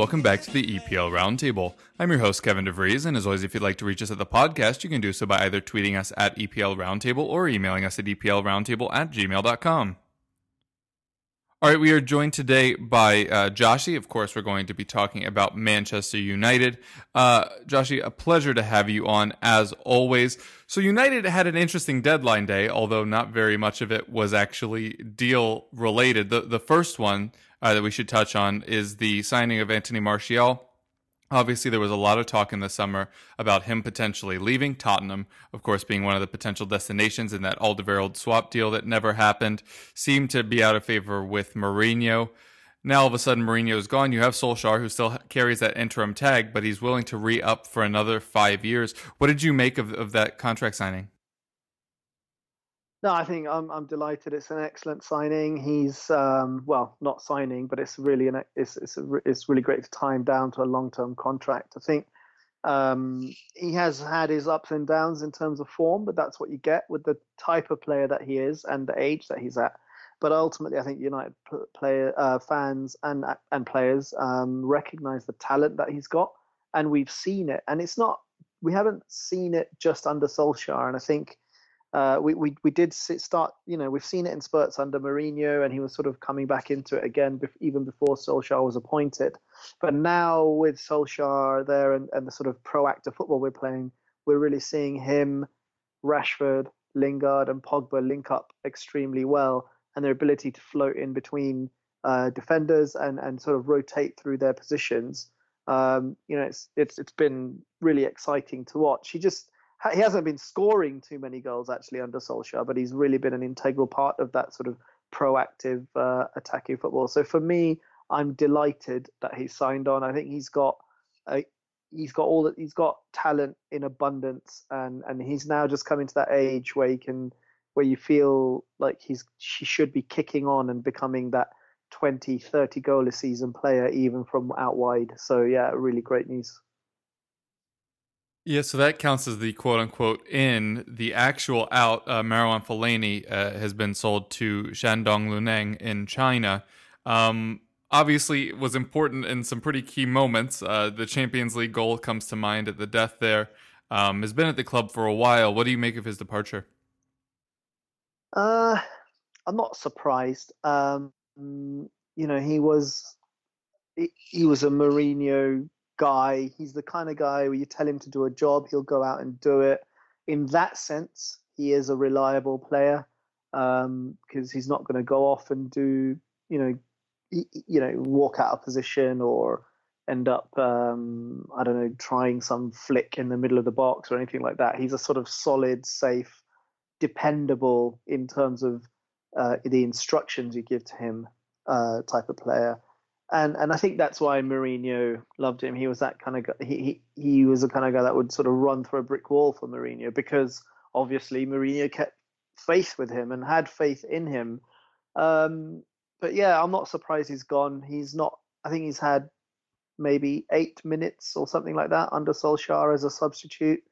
welcome back to the EPL Roundtable. I'm your host, Kevin DeVries, and as always, if you'd like to reach us at the podcast, you can do so by either tweeting us at EPL Roundtable or emailing us at EPLRoundtable at gmail.com. All right, we are joined today by uh, Joshi. Of course, we're going to be talking about Manchester United. Uh, Joshi, a pleasure to have you on as always. So, United had an interesting deadline day, although not very much of it was actually deal related. The the first one uh, that we should touch on is the signing of Anthony Martial. Obviously, there was a lot of talk in the summer about him potentially leaving Tottenham, of course, being one of the potential destinations in that Alderweireld swap deal that never happened. Seemed to be out of favor with Mourinho. Now, all of a sudden, Mourinho is gone. You have Solskjaer, who still carries that interim tag, but he's willing to re up for another five years. What did you make of, of that contract signing? No, I think I'm I'm delighted. It's an excellent signing. He's um, well, not signing, but it's really an it's it's a, it's really great to tie him down to a long term contract. I think um, he has had his ups and downs in terms of form, but that's what you get with the type of player that he is and the age that he's at. But ultimately, I think United player uh, fans and and players um, recognize the talent that he's got, and we've seen it. And it's not we haven't seen it just under Solskjaer. And I think uh, we, we we did start, you know, we've seen it in spurts under Mourinho, and he was sort of coming back into it again, even before Solskjaer was appointed. But now with Solskjaer there and, and the sort of proactive football we're playing, we're really seeing him, Rashford, Lingard, and Pogba link up extremely well, and their ability to float in between uh, defenders and and sort of rotate through their positions. Um, you know, it's it's it's been really exciting to watch. He just he hasn't been scoring too many goals actually under Solskjaer, but he's really been an integral part of that sort of proactive uh, attacking football. So for me, I'm delighted that he's signed on. I think he's got a, he's got all that he's got talent in abundance, and and he's now just coming to that age where he can where you feel like he's he should be kicking on and becoming that 20, 30 goal a season player even from out wide. So yeah, really great news. Yeah, so that counts as the quote unquote in. The actual out, uh, Marwan Fellaini uh, has been sold to Shandong Luneng in China. Um, obviously, was important in some pretty key moments. Uh, the Champions League goal comes to mind at the death there. Um, has been at the club for a while. What do you make of his departure? Uh, I'm not surprised. Um, you know, he was he, he was a Mourinho guy. He's the kind of guy where you tell him to do a job, he'll go out and do it. In that sense, he is a reliable player because um, he's not going to go off and do you know y- you know walk out of position or end up um, I don't know trying some flick in the middle of the box or anything like that. He's a sort of solid, safe, dependable in terms of uh, the instructions you give to him uh, type of player. And and I think that's why Mourinho loved him. He was that kind of guy. He, he he was the kind of guy that would sort of run through a brick wall for Mourinho because obviously Mourinho kept faith with him and had faith in him. Um, but yeah, I'm not surprised he's gone. He's not. I think he's had maybe eight minutes or something like that under Solskjaer as a substitute.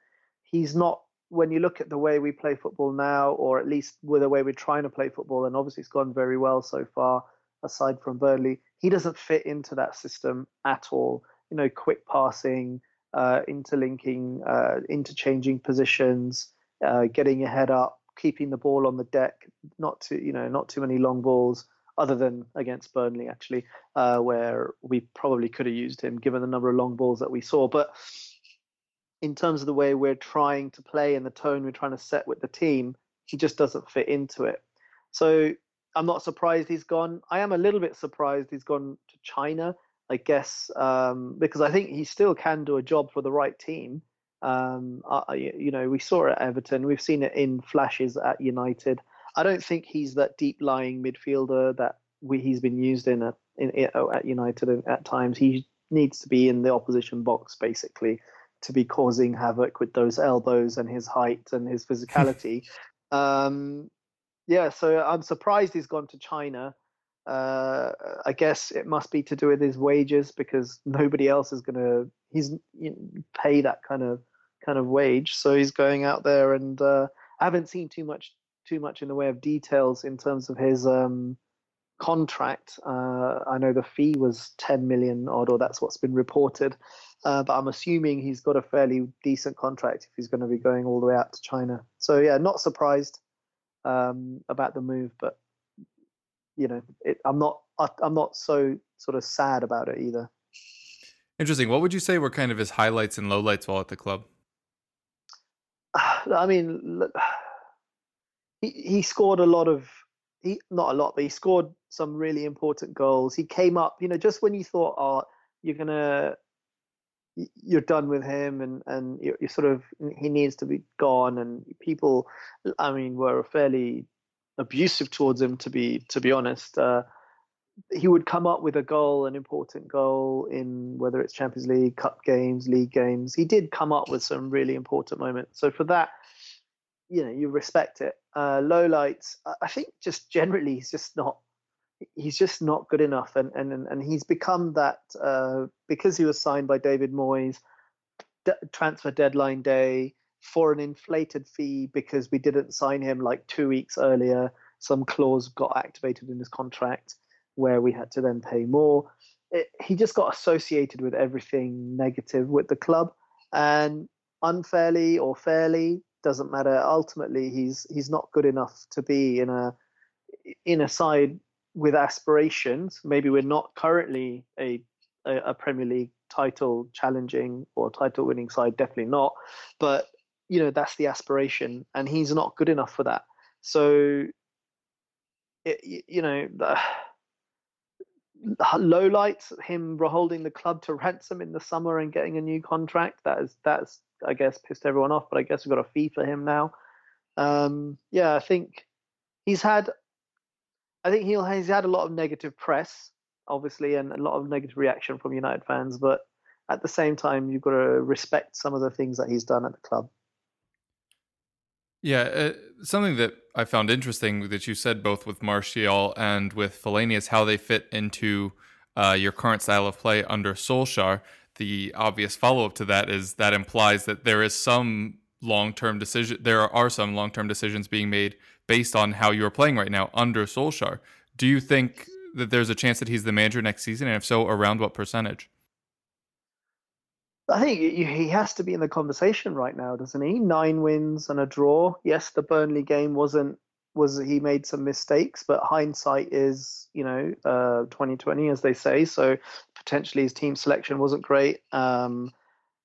He's not. When you look at the way we play football now, or at least with the way we're trying to play football, and obviously it's gone very well so far, aside from Burnley, he doesn't fit into that system at all. You know, quick passing, uh, interlinking, uh, interchanging positions, uh, getting your head up, keeping the ball on the deck, not too, you know, not too many long balls, other than against Burnley actually, uh, where we probably could have used him given the number of long balls that we saw. But in terms of the way we're trying to play and the tone we're trying to set with the team, he just doesn't fit into it. So I'm not surprised he's gone. I am a little bit surprised he's gone to China. I guess um, because I think he still can do a job for the right team. Um, I, you know, we saw it at Everton. We've seen it in flashes at United. I don't think he's that deep lying midfielder that we, he's been used in at, in, at United at times. He needs to be in the opposition box basically to be causing havoc with those elbows and his height and his physicality. um, yeah, so I'm surprised he's gone to China. Uh, I guess it must be to do with his wages because nobody else is going to he's you know, pay that kind of kind of wage. So he's going out there, and uh, I haven't seen too much too much in the way of details in terms of his um, contract. Uh, I know the fee was 10 million odd, or that's what's been reported. Uh, but I'm assuming he's got a fairly decent contract if he's going to be going all the way out to China. So yeah, not surprised um, about the move, but you know, it, I'm not I'm not so sort of sad about it either. Interesting. What would you say were kind of his highlights and lowlights while at the club? I mean, he he scored a lot of he not a lot, but he scored some really important goals. He came up, you know, just when you thought, oh, you're gonna you're done with him and and you're, you're, sort of he needs to be gone. And people i mean were fairly abusive towards him to be to be honest. Uh, he would come up with a goal an important goal in whether it's champions league cup games league games. He did come up with some really important moments. So for that you know you respect it. Uh, low lights i think just generally he's just not he's just not good enough, and and and he's become that uh, because he was signed by David Moyes, transfer deadline day for an inflated fee because we didn't sign him like two weeks earlier. Some clause got activated in his contract where we had to then pay more. It, he just got associated with everything negative with the club, and unfairly or fairly doesn't matter. Ultimately, he's he's not good enough to be in a in a side with aspirations. Maybe we're not currently a, a, a Premier League title challenging or title winning side, definitely not. But you know that's the aspiration, and he's not good enough for that. So, it, you know, the, low lights, him holding the club to ransom in the summer and getting a new contract. That is that's I guess pissed everyone off. But I guess we've got a fee for him now. Um, yeah, I think he's had I think he'll he's had a lot of negative press, obviously, and a lot of negative reaction from United fans. But at the same time, you've got to respect some of the things that he's done at the club. Yeah, uh, something that I found interesting that you said both with Martial and with Fellaini is how they fit into uh, your current style of play under Solskjaer. The obvious follow up to that is that implies that there is some long term decision. There are some long term decisions being made based on how you're playing right now under Solskjaer. Do you think that there's a chance that he's the manager next season? And if so, around what percentage? I think he has to be in the conversation right now, doesn't he? Nine wins and a draw. Yes, the Burnley game wasn't was he made some mistakes, but hindsight is you know uh, 2020 as they say. So potentially his team selection wasn't great. Um,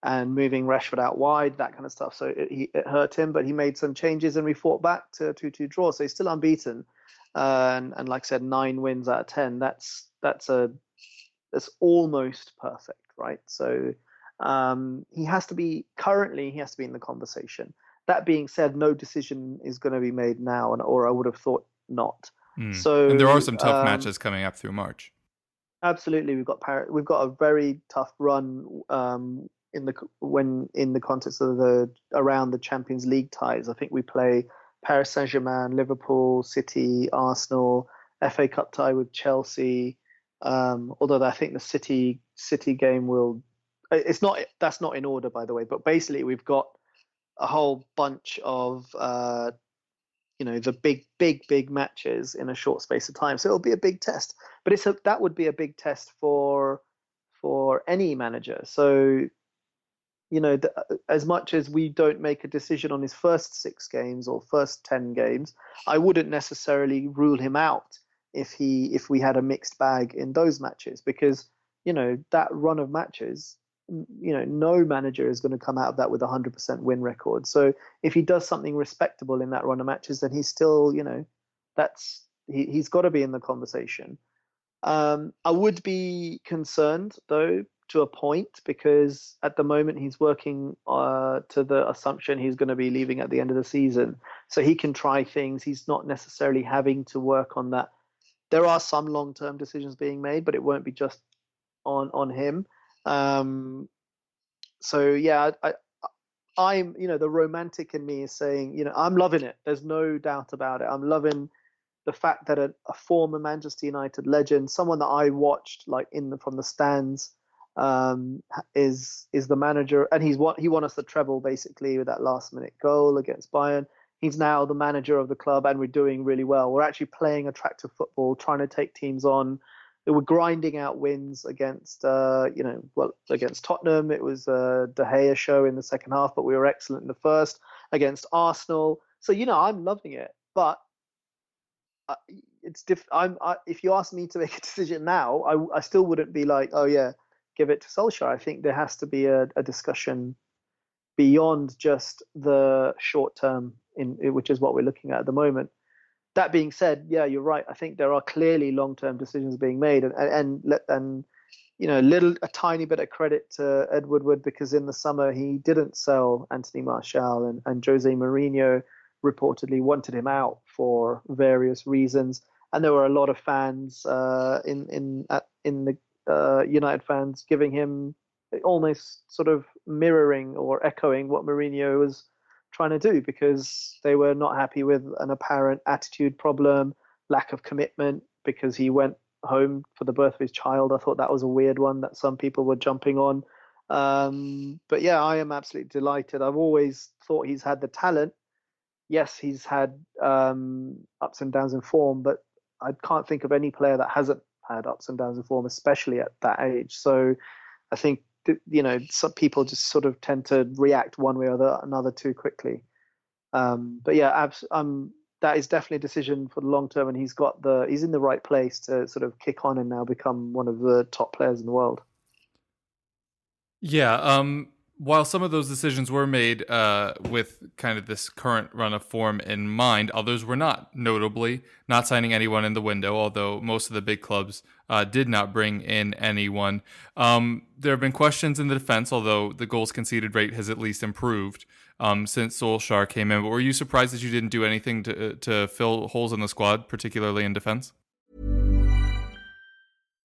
and moving Rashford out wide, that kind of stuff. So it, he, it hurt him, but he made some changes and we fought back to a 2 2 draw. So he's still unbeaten. Uh, and, and like I said, nine wins out of 10. That's that's a that's almost perfect, right? So um, he has to be currently he has to be in the conversation. That being said, no decision is going to be made now, and or I would have thought not. Mm. So and there are some tough um, matches coming up through March. Absolutely, we've got we've got a very tough run um, in the when in the context of the around the Champions League ties. I think we play Paris Saint Germain, Liverpool, City, Arsenal, FA Cup tie with Chelsea. Um, although I think the City City game will, it's not that's not in order by the way. But basically we've got a whole bunch of uh, you know the big big big matches in a short space of time. So it'll be a big test. But it's a, that would be a big test for for any manager. So you know, uh, as much as we don't make a decision on his first six games or first ten games, I wouldn't necessarily rule him out if he if we had a mixed bag in those matches because you know that run of matches you know no manager is going to come out of that with a 100% win record so if he does something respectable in that run of matches then he's still you know that's he, he's got to be in the conversation. Um, I would be concerned though to a point because at the moment he's working uh, to the assumption he's going to be leaving at the end of the season, so he can try things. He's not necessarily having to work on that. There are some long-term decisions being made, but it won't be just on on him. Um, so yeah, I, I, am you know the romantic in me is saying you know I'm loving it. There's no doubt about it. I'm loving the fact that a, a, former Manchester United legend, someone that I watched like in the, from the stands, um, is is the manager, and he's what he won us the treble basically with that last minute goal against Bayern. He's now the manager of the club, and we're doing really well. We're actually playing attractive football, trying to take teams on. We're grinding out wins against, uh, you know, well against Tottenham. It was a De Gea show in the second half, but we were excellent in the first against Arsenal. So you know, I'm loving it, but it's diff- I'm I, if you ask me to make a decision now, I, I still wouldn't be like, oh yeah, give it to Solskjaer. I think there has to be a, a discussion beyond just the short term, in which is what we're looking at at the moment. That being said, yeah, you're right. I think there are clearly long term decisions being made, and and and, and you know, little a tiny bit of credit to Ed Woodward because in the summer he didn't sell Anthony Martial and, and Jose Mourinho reportedly wanted him out for various reasons, and there were a lot of fans uh, in in in the uh, United fans giving him almost sort of mirroring or echoing what Mourinho was trying to do because they were not happy with an apparent attitude problem, lack of commitment because he went home for the birth of his child. I thought that was a weird one that some people were jumping on. Um, but yeah, I am absolutely delighted. I've always thought he's had the talent yes, he's had um, ups and downs in form, but I can't think of any player that hasn't had ups and downs in form, especially at that age. So I think you know some people just sort of tend to react one way or the, another too quickly. Um, but yeah, abs- um, that is definitely a decision for the long term, and he's got the he's in the right place to sort of kick on and now become one of the top players in the world. Yeah, um, while some of those decisions were made uh, with kind of this current run of form in mind, others were not. Notably, not signing anyone in the window, although most of the big clubs uh, did not bring in anyone. Um, there have been questions in the defense, although the goals conceded rate has at least improved um, since Solskjaer came in. But were you surprised that you didn't do anything to to fill holes in the squad, particularly in defense?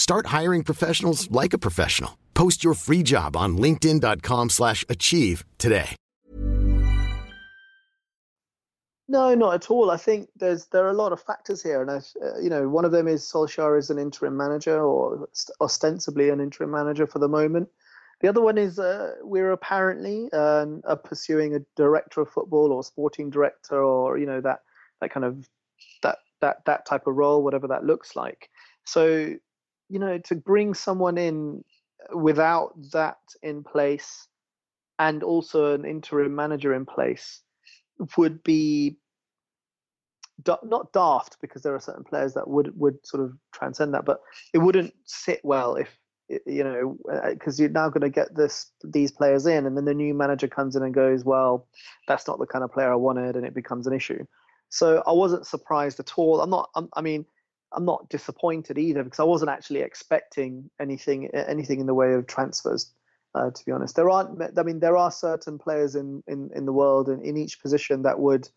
Start hiring professionals like a professional. Post your free job on linkedin.com slash achieve today. No, not at all. I think there's there are a lot of factors here, and I, uh, you know, one of them is Solskjaer is an interim manager, or ostensibly an interim manager for the moment. The other one is uh, we're apparently uh, pursuing a director of football or sporting director, or you know that that kind of that that that type of role, whatever that looks like. So you know, to bring someone in without that in place and also an interim manager in place would be not daft because there are certain players that would would sort of transcend that, but it wouldn't sit well if you know because uh, you're now going to get this these players in, and then the new manager comes in and goes, well, that's not the kind of player I wanted, and it becomes an issue. So I wasn't surprised at all. I'm not. I'm, I mean, I'm not disappointed either because I wasn't actually expecting anything anything in the way of transfers. Uh, to be honest, there aren't. I mean, there are certain players in in, in the world and in each position that would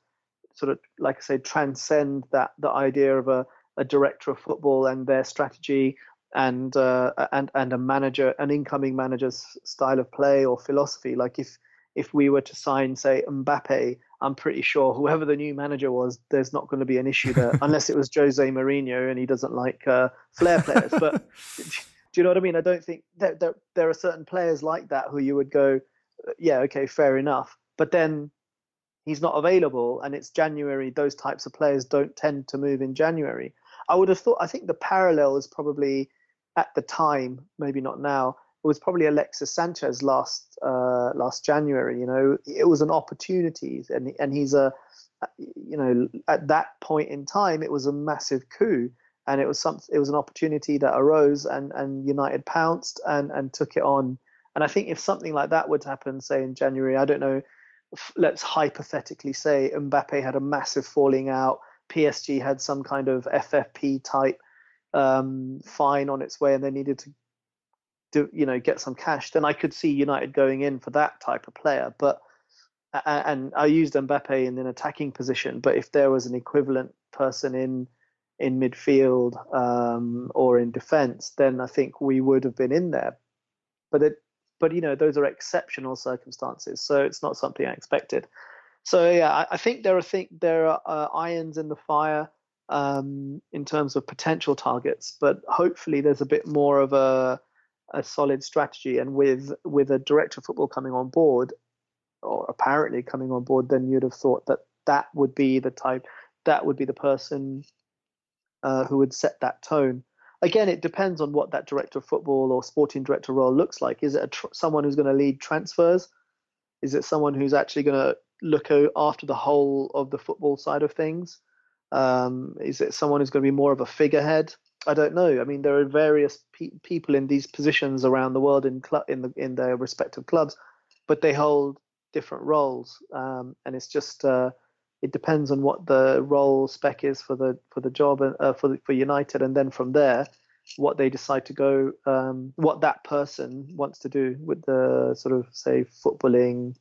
sort of, like I say, transcend that the idea of a, a director of football and their strategy. and uh, and and a manager, an incoming manager's style of play or philosophy. Like if if we were to sign, say, Mbappe, I'm pretty sure whoever the new manager was, there's not going to be an issue there, unless it was Jose Mourinho and he doesn't like uh, flair players. But do you know what I mean? I don't think there, there, there are certain players like that who you would go, yeah, okay, fair enough. But then he's not available and it's January. Those types of players don't tend to move in January. I would have thought, I think the parallel is probably at the time, maybe not now, was probably Alexis Sanchez last uh, last January. You know, it was an opportunity, and and he's a, you know, at that point in time, it was a massive coup, and it was some it was an opportunity that arose, and and United pounced and and took it on. And I think if something like that would happen, say in January, I don't know, let's hypothetically say Mbappe had a massive falling out, PSG had some kind of FFP type um, fine on its way, and they needed to do you know get some cash, then I could see United going in for that type of player. But and I used Mbappe in an attacking position, but if there was an equivalent person in in midfield um, or in defence, then I think we would have been in there. But it, but you know, those are exceptional circumstances, so it's not something I expected. So yeah, I, I think there are think there are uh, irons in the fire um, in terms of potential targets, but hopefully there's a bit more of a a solid strategy. And with with a director of football coming on board, or apparently coming on board, then you'd have thought that that would be the type, that would be the person uh, who would set that tone. Again, it depends on what that director of football or sporting director role looks like. Is it tr- someone who's going to lead transfers? Is it someone who's actually going to look after the whole of the football side of things? Um, is it someone who's going to be more of a figurehead? I don't know. I mean, there are various pe- people in these positions around the world in cl- in the in their respective clubs, but they hold different roles, um, and it's just uh, it depends on what the role spec is for the for the job uh, for the, for United, and then from there, what they decide to go, um, what that person wants to do with the sort of say footballing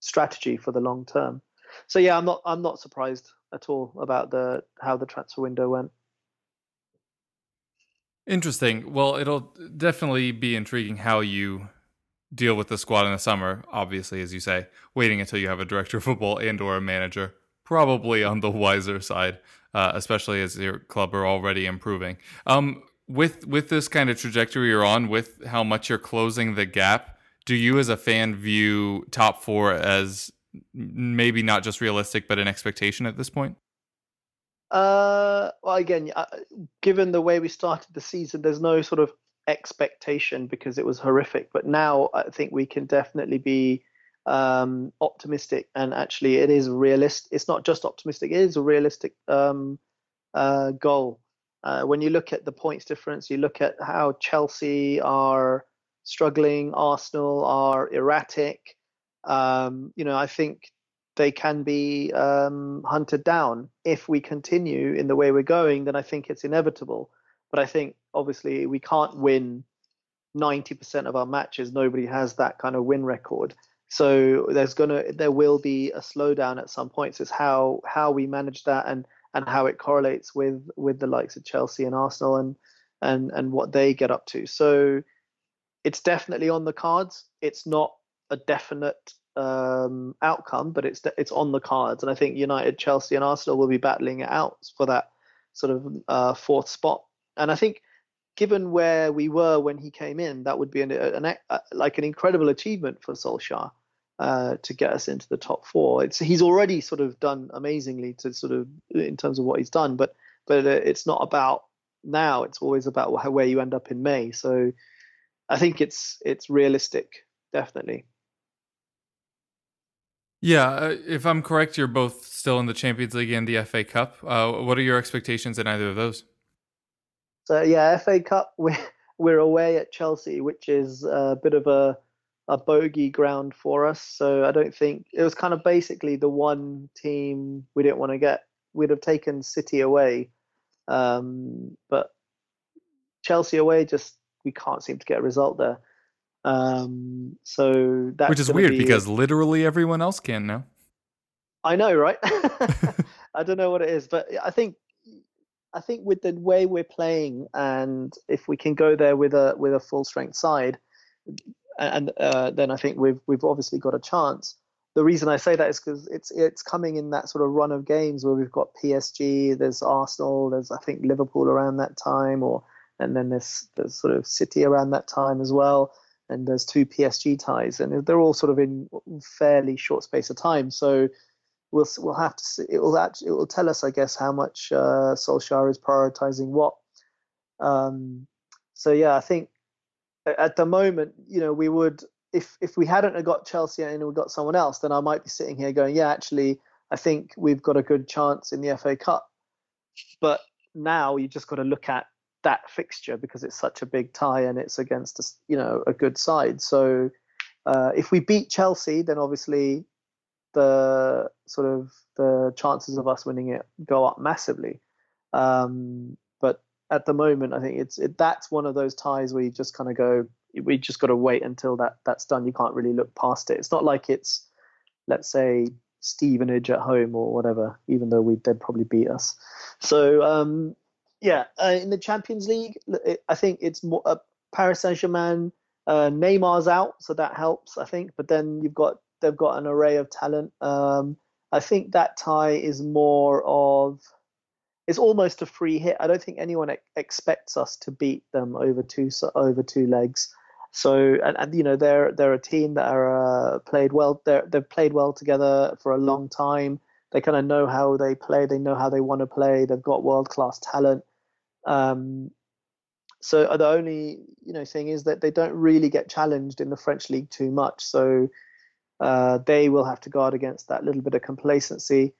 strategy for the long term. So yeah, I'm not I'm not surprised at all about the how the transfer window went. Interesting. Well, it'll definitely be intriguing how you deal with the squad in the summer. Obviously, as you say, waiting until you have a director of football and or a manager, probably on the wiser side, uh, especially as your club are already improving. Um, with with this kind of trajectory you're on, with how much you're closing the gap, do you as a fan view top four as maybe not just realistic, but an expectation at this point? Uh, well, again, uh, given the way we started the season, there's no sort of expectation because it was horrific. But now I think we can definitely be um, optimistic, and actually, it is realistic. It's not just optimistic; it is a realistic um, uh, goal. Uh, when you look at the points difference, you look at how Chelsea are struggling, Arsenal are erratic. Um, you know, I think they can be um, hunted down. If we continue in the way we're going, then I think it's inevitable. But I think obviously we can't win 90% of our matches. Nobody has that kind of win record. So there's gonna there will be a slowdown at some points. It's how how we manage that and and how it correlates with with the likes of Chelsea and Arsenal and and and what they get up to. So it's definitely on the cards. It's not a definite um, outcome, but it's it's on the cards, and I think United, Chelsea, and Arsenal will be battling it out for that sort of uh, fourth spot. And I think, given where we were when he came in, that would be an, an, like an incredible achievement for Solskjaer uh, to get us into the top four. It's he's already sort of done amazingly to sort of in terms of what he's done, but but uh, it's not about now. It's always about where you end up in May. So I think it's it's realistic, definitely. Yeah, uh, if I'm correct, you're both still in the Champions League and the FA Cup. Uh, what are your expectations in either of those? So yeah, FA Cup we're we're away at Chelsea, which is a bit of a a bogey ground for us. So I don't think it was kind of basically the one team we didn't want to get. We'd have taken City away, um, but Chelsea away just we can't seem to get a result there. Um, so that which is weird be, because literally everyone else can now. I know, right? I don't know what it is, but I think I think with the way we're playing, and if we can go there with a with a full strength side, and uh, then I think we've we've obviously got a chance. The reason I say that is because it's it's coming in that sort of run of games where we've got PSG, there's Arsenal, there's I think Liverpool around that time, or and then there's there's sort of City around that time as well, and there's two PSG ties, and they're all sort of in fairly short space of time. So we'll we'll have to see. It will actually it will tell us, I guess, how much uh, Solskjaer is prioritizing what. Um, so yeah, I think at the moment, you know, we would if if we hadn't got Chelsea and we got someone else, then I might be sitting here going, yeah, actually, I think we've got a good chance in the FA Cup. But now you just got to look at that fixture because it's such a big tie and it's against a, you know a good side. So uh, if we beat Chelsea, then obviously the sort of the chances of us winning it go up massively. Um, but at the moment, I think it's it, that's one of those ties where you just kind of go, we just got to wait until that that's done. You can't really look past it. It's not like it's, let's say, Stevenage at home or whatever, even though we they'd probably beat us. So um, yeah, uh, in the Champions League, I think it's more uh, Paris Saint Germain. Uh, Neymar's out, so that helps, I think. But then you've got they've got an array of talent. Um, I think that tie is more of it's almost a free hit. I don't think anyone ex- expects us to beat them over two over two legs. So and, and you know they're they're a team that are uh, played well. They're, they've played well together for a long time. They kind of know how they play. They know how they want to play. They've got world class talent. Um, so the only you know thing is that they don't really get challenged in the French league too much. So uh, they will have to guard against that little bit of complacency,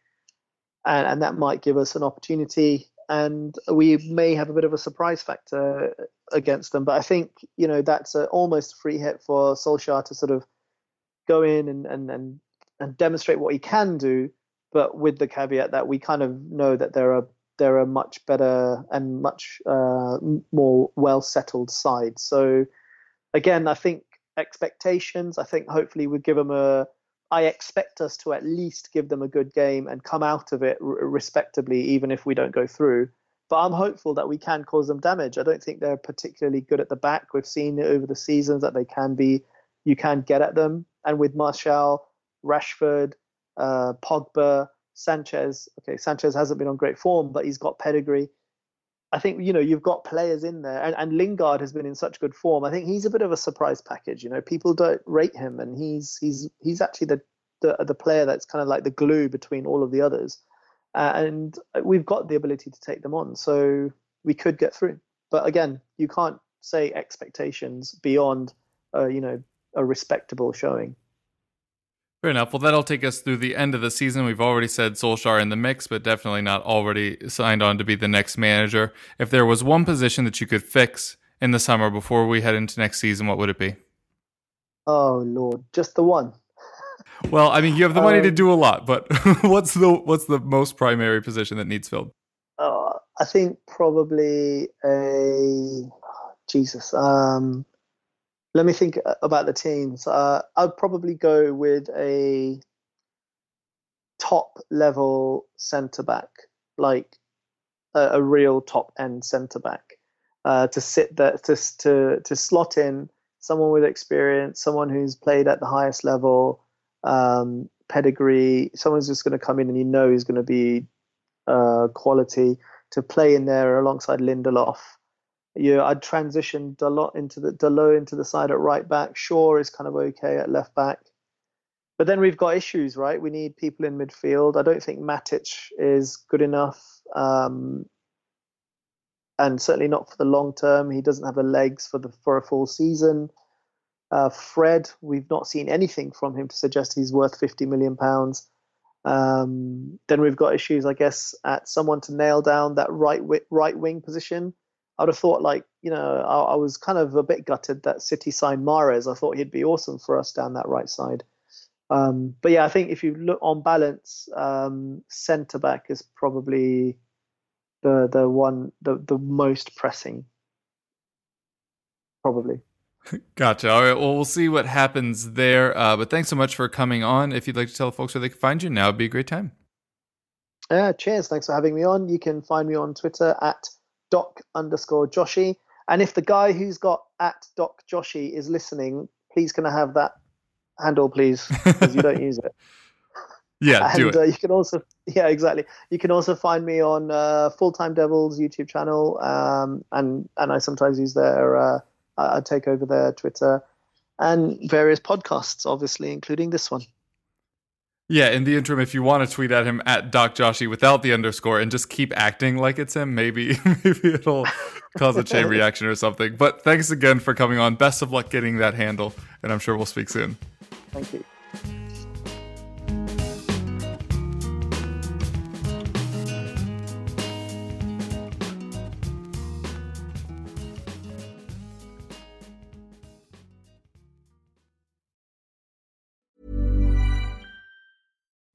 and, and that might give us an opportunity. And we may have a bit of a surprise factor against them. But I think you know that's a, almost a free hit for Solskjaer to sort of go in and, and and and demonstrate what he can do, but with the caveat that we kind of know that there are there are much better and much uh, more well settled sides. So again, I think expectations. I think hopefully we give them a. I expect us to at least give them a good game and come out of it r- respectably, even if we don't go through. But I'm hopeful that we can cause them damage. I don't think they're particularly good at the back. We've seen over the seasons that they can be. You can get at them, and with Martial, Rashford, uh, Pogba, Sanchez. Okay, Sanchez hasn't been on great form, but he's got pedigree. I think you know you've got players in there, and, and Lingard has been in such good form. I think he's a bit of a surprise package. You know, people don't rate him, and he's he's he's actually the the, the player that's kind of like the glue between all of the others. Uh, and we've got the ability to take them on, so we could get through. But again, you can't say expectations beyond, uh, you know, a respectable showing. Fair enough. Well, that'll take us through the end of the season. We've already said Solskjaer in the mix, but definitely not already signed on to be the next manager. If there was one position that you could fix in the summer before we head into next season, what would it be? Oh Lord, just the one. Well, I mean, you have the money um, to do a lot, but what's the what's the most primary position that needs filled? Uh, I think probably a Jesus. Um, let me think about the teams. Uh, I'd probably go with a top level centre back, like a, a real top end centre back, uh, to sit there to to to slot in someone with experience, someone who's played at the highest level, um, pedigree, someone's just going to come in and you know he's going to be uh, quality to play in there alongside Lindelof yeah, I'd transitioned a lot into the Dalot into the side at right back. Shaw is kind of okay at left back. But then we've got issues, right? We need people in midfield. I don't think Matic is good enough. Um, and certainly not for the long term. He doesn't have the legs for the for a full season. Uh, Fred, we've not seen anything from him to suggest he's worth 50 million pounds. Um, then we've got issues, I guess, at someone to nail down that right right wing position. I would have thought like you know I, I, was kind of a bit gutted that City signed Mahrez. I thought he'd be awesome for us down that right side. Um, but yeah, I think if you look on balance, um, centre back is probably the the one the the most pressing. Probably. Gotcha. All right. Well, we'll see what happens there. Uh, but thanks so much for coming on. If you'd like to tell folks where they can find you, now it'd be a great time. Yeah, cheers. Thanks for having me on. You can find me on Twitter at doc underscore Joshi. And if the guy who's got at doc Joshi is listening, please can I have that handle, please? Because you don't use it. Yeah, and do it. Uh, you can also, yeah, exactly. You can also find me on uh, Full Time Devils YouTube channel, um, and and I sometimes use their, uh, I take over their Twitter, and various podcasts, obviously, including this one. Yeah, in the interim, if you want to tweet at him at Doc Joshi without the underscore and just keep acting like it's him, maybe maybe it'll cause a chain reaction or something. But thanks again for coming on. Best of luck getting that handle, and I'm sure we'll speak soon. Thank you.